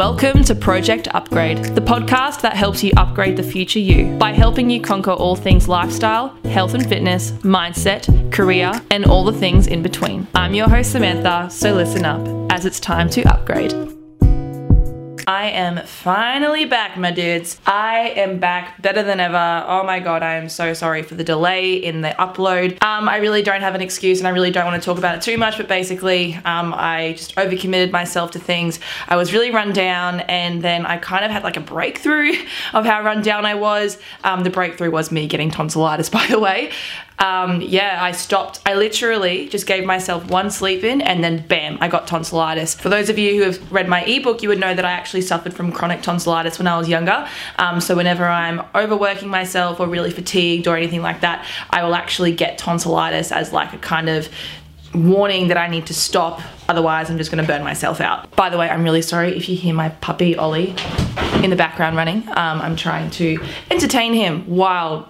Welcome to Project Upgrade, the podcast that helps you upgrade the future you by helping you conquer all things lifestyle, health and fitness, mindset, career, and all the things in between. I'm your host, Samantha, so listen up as it's time to upgrade. I am finally back, my dudes. I am back better than ever. Oh my god, I am so sorry for the delay in the upload. Um, I really don't have an excuse and I really don't want to talk about it too much, but basically, um, I just overcommitted myself to things. I was really run down and then I kind of had like a breakthrough of how run down I was. Um, the breakthrough was me getting tonsillitis, by the way um, yeah, I stopped. I literally just gave myself one sleep in and then bam, I got tonsillitis. For those of you who have read my ebook, you would know that I actually suffered from chronic tonsillitis when I was younger. Um, so whenever I'm overworking myself or really fatigued or anything like that, I will actually get tonsillitis as like a kind of warning that I need to stop, otherwise I'm just gonna burn myself out. By the way, I'm really sorry if you hear my puppy Ollie in the background running. Um, I'm trying to entertain him while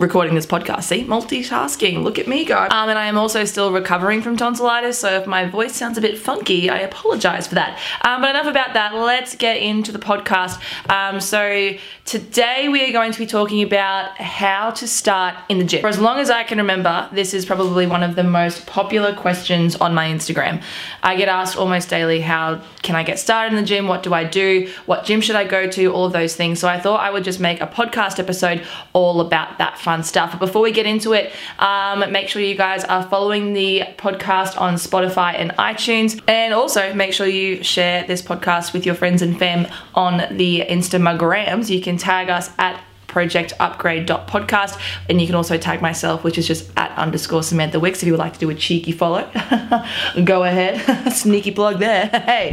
recording this podcast. See, multitasking. Look at me go. Um, and I am also still recovering from tonsillitis, so if my voice sounds a bit funky, I apologize for that. Um, but enough about that. Let's get into the podcast. Um, so today we are going to be talking about how to start in the gym. For as long as I can remember, this is probably one of the most popular questions on my Instagram. I get asked almost daily, how can I get started in the gym? What do I do? What gym should I go to? All of those things. So I thought I would just make a podcast episode all about that fun stuff. But before we get into it, um, make sure you guys are following the podcast on Spotify and iTunes. And also make sure you share this podcast with your friends and fam on the Instagrams. You can tag us at projectupgrade.podcast and you can also tag myself which is just at underscore samantha wicks if you would like to do a cheeky follow go ahead sneaky plug there hey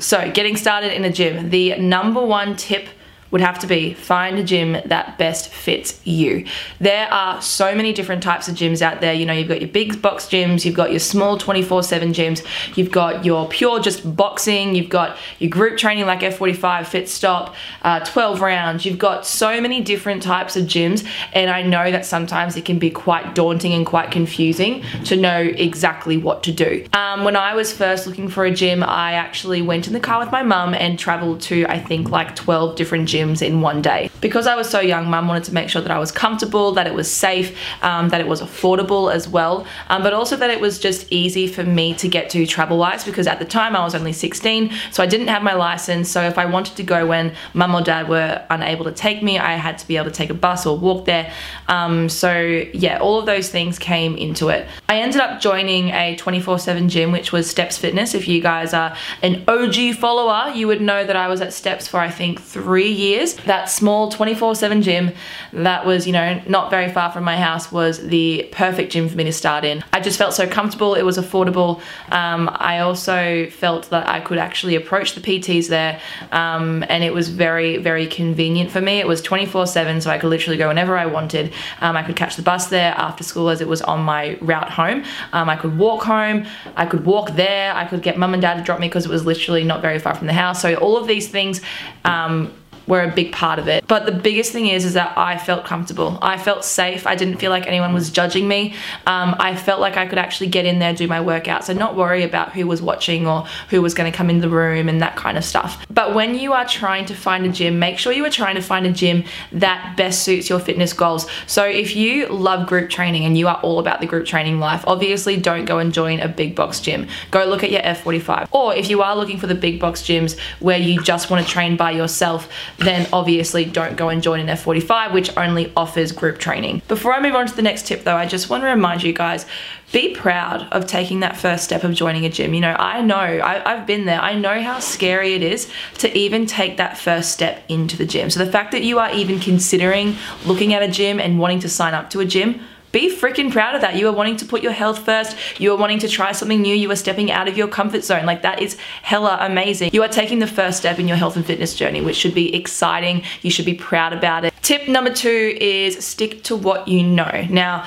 so getting started in a gym the number one tip would have to be find a gym that best fits you. There are so many different types of gyms out there. You know, you've got your big box gyms, you've got your small 24 7 gyms, you've got your pure just boxing, you've got your group training like F45, Fit Stop, uh, 12 rounds. You've got so many different types of gyms, and I know that sometimes it can be quite daunting and quite confusing to know exactly what to do. Um, when I was first looking for a gym, I actually went in the car with my mum and traveled to, I think, like 12 different gyms gyms in one day. Because I was so young, mum wanted to make sure that I was comfortable, that it was safe, um, that it was affordable as well, um, but also that it was just easy for me to get to travel wise because at the time I was only 16, so I didn't have my license. So if I wanted to go when mum or dad were unable to take me, I had to be able to take a bus or walk there. Um, so yeah, all of those things came into it. I ended up joining a 24 7 gym, which was Steps Fitness. If you guys are an OG follower, you would know that I was at Steps for I think three years years. That small 24-7 gym that was, you know, not very far from my house was the perfect gym for me to start in. I just felt so comfortable, it was affordable. Um, I also felt that I could actually approach the PTs there um, and it was very, very convenient for me. It was 24-7 so I could literally go whenever I wanted. Um, I could catch the bus there after school as it was on my route home. Um, I could walk home, I could walk there, I could get mum and dad to drop me because it was literally not very far from the house. So all of these things um, were a big part of it. But the biggest thing is, is that I felt comfortable. I felt safe. I didn't feel like anyone was judging me. Um, I felt like I could actually get in there, do my workouts, and not worry about who was watching or who was going to come in the room and that kind of stuff. But when you are trying to find a gym, make sure you are trying to find a gym that best suits your fitness goals. So if you love group training and you are all about the group training life, obviously don't go and join a big box gym. Go look at your F45. Or if you are looking for the big box gyms where you just want to train by yourself, then obviously don't go and join an F45, which only offers group training. Before I move on to the next tip though, I just want to remind you guys, be proud of taking that first step of joining a gym. You know, I know, I, have been there. I know how scary it is to even take that first step into the gym. So the fact that you are even considering looking at a gym and wanting to sign up to a gym, be freaking proud of that. You are wanting to put your health first. You are wanting to try something new. You are stepping out of your comfort zone. Like that is hella amazing. You are taking the first step in your health and fitness journey, which should be exciting. You should be proud about it. Tip number two is stick to what you know. Now,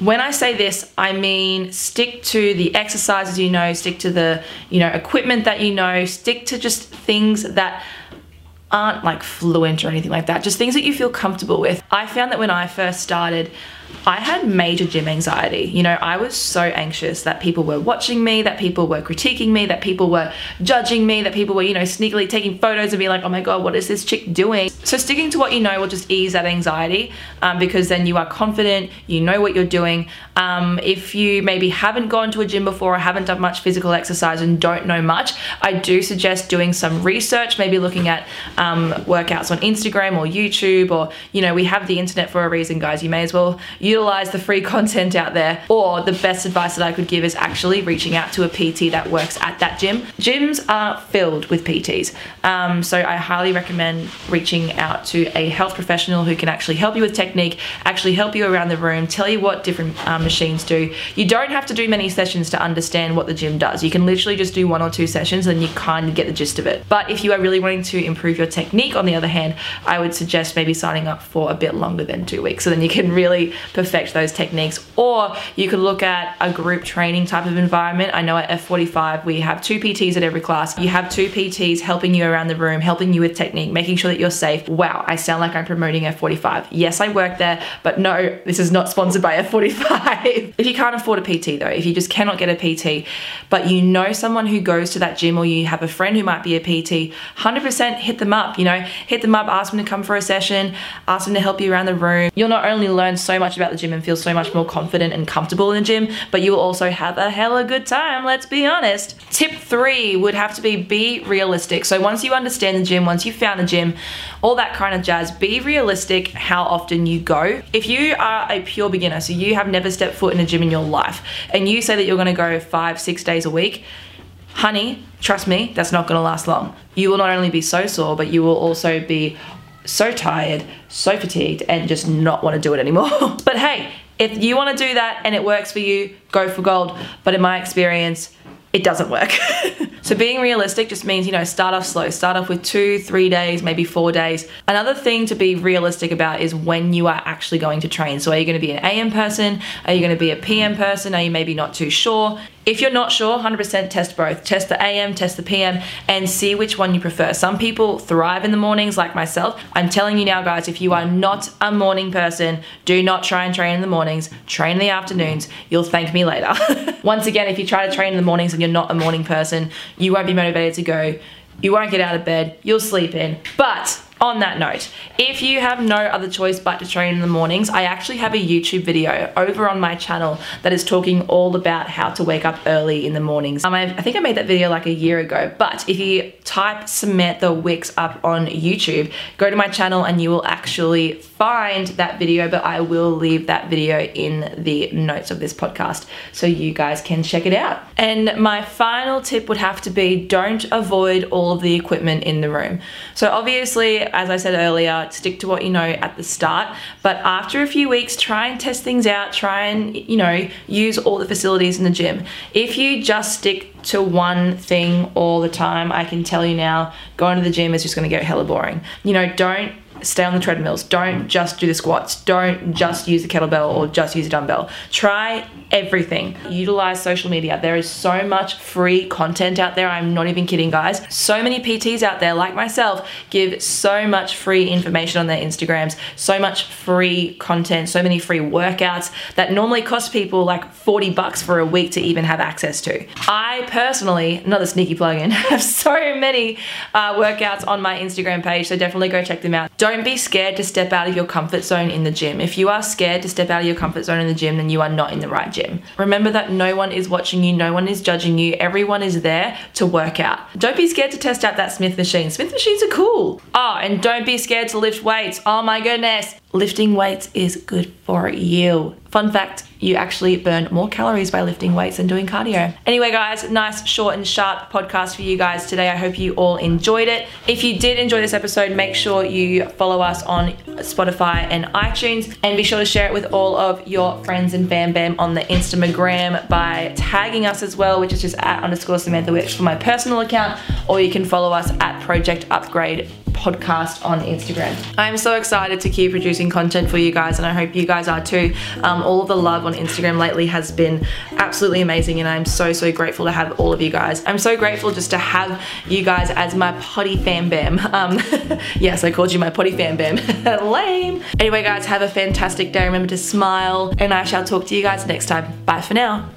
when I say this, I mean stick to the exercises you know, stick to the, you know, equipment that you know, stick to just things that aren't like fluent or anything like that, just things that you feel comfortable with. I found that when I first started, I had major gym anxiety. You know, I was so anxious that people were watching me, that people were critiquing me, that people were judging me, that people were, you know, sneakily taking photos and being like, oh my God, what is this chick doing? So sticking to what you know will just ease that anxiety um, because then you are confident, you know what you're doing. Um, if you maybe haven't gone to a gym before or haven't done much physical exercise and don't know much, I do suggest doing some research, maybe looking at um, workouts on Instagram or YouTube or, you know, we have the internet for a reason, guys. You may as well utilize the free content out there. Or the best advice that I could give is actually reaching out to a PT that works at that gym. Gyms are filled with PTs. Um, so I highly recommend reaching out to a health professional who can actually help you with technique, actually help you around the room, tell you what different um, machines do. You don't have to do many sessions to understand what the gym does. You can literally just do one or two sessions and you kind of get the gist of it. But if you are really wanting to improve your technique, on the other hand, I would suggest maybe signing up for a bit longer than two weeks. So then you can really perfect those techniques. Or you could look at a group training type of environment. I know at F45 we have two PTs at every class. You have two PTs helping you around the room, helping you with technique, making sure that you're safe. Wow, I sound like I'm promoting F45. Yes, I work there, but no, this is not sponsored by F45. if you can't afford a PT though, if you just cannot get a PT, but you know someone who goes to that gym or you have a friend who might be a PT, 100% hit them up, you know, hit them up, ask them to come for a session, ask them to help you around the room. You'll not only learn so much about the gym and feel so much more confident and comfortable in the gym, but you will also have a hella good time, let's be honest. Tip three would have to be be realistic. So once you understand the gym, once you've found the gym, all that kind of jazz, be realistic how often you go. If you are a pure beginner, so you have never stepped foot in a gym in your life, and you say that you're gonna go five, six days a week, honey, trust me, that's not gonna last long. You will not only be so sore, but you will also be so tired, so fatigued, and just not want to do it anymore. but hey, if you want to do that and it works for you, go for gold. But in my experience, it doesn't work. so being realistic just means, you know, start off slow. Start off with two, three days, maybe four days. Another thing to be realistic about is when you are actually going to train. So are you going to be an AM person? Are you going to be a PM person? Are you maybe not too sure? If you're not sure, 100% test both. Test the AM, test the PM, and see which one you prefer. Some people thrive in the mornings, like myself. I'm telling you now, guys, if you are not a morning person, do not try and train in the mornings. Train in the afternoons. You'll thank me later. Once again, if you try to train in the mornings and you're not a morning person, you won't be motivated to go. You won't get out of bed. You'll sleep in. But on that note, if you have no other choice but to train in the mornings, I actually have a YouTube video over on my channel that is talking all about how to wake up early in the mornings. Um, I, I think I made that video like a year ago, but if you type Samantha Wicks up on YouTube, go to my channel and you will actually find that video, but I will leave that video in the notes of this podcast so you guys can check it out. And my final tip would have to be don't avoid all of the equipment in the room. So obviously, as I said earlier, stick to what you know at the start, but after a few weeks, try and test things out, try and, you know, use all the facilities in the gym. If you just stick to one thing all the time, I can tell you now, going to the gym is just gonna get hella boring. You know, don't stay on the treadmills. Don't just do the squats. Don't just use the kettlebell or just use a dumbbell. Try everything. Utilize social media. There is so much free content out there. I'm not even kidding, guys. So many PTs out there, like myself, give so much free information on their Instagrams, so much free content, so many free workouts that normally cost people like 40 bucks for a week to even have access to. I personally, another sneaky plug-in, have so many uh, workouts on my Instagram page, so definitely go check them out. Don't be scared to step out of your comfort zone in the gym. If you are scared to step out of your comfort zone in the gym, then you are not in the right gym. Remember that no one is watching you, no one is judging you, everyone is there to work out. Don't be scared to test out that Smith machine. Smith machines are cool. Oh, and don't be scared to lift weights. Oh my goodness lifting weights is good for you. Fun fact, you actually burn more calories by lifting weights than doing cardio. Anyway, guys, nice, short, and sharp podcast for you guys today. I hope you all enjoyed it. If you did enjoy this episode, make sure you follow us on Spotify and iTunes, and be sure to share it with all of your friends and Bam Bam on the Instagram by tagging us as well, which is just at underscore Samantha Wicks for my personal account, or you can follow us at Project Upgrade podcast on Instagram. I'm so excited to keep producing content for you guys, and I hope you guys are too. Um, all of the love on Instagram lately has been absolutely amazing, and I'm so, so grateful to have all of you guys. I'm so grateful just to have you guys as my potty fam bam. Um, yes, I called you my potty fam bam. Lame. Anyway, guys, have a fantastic day. Remember to smile, and I shall talk to you guys next time. Bye for now.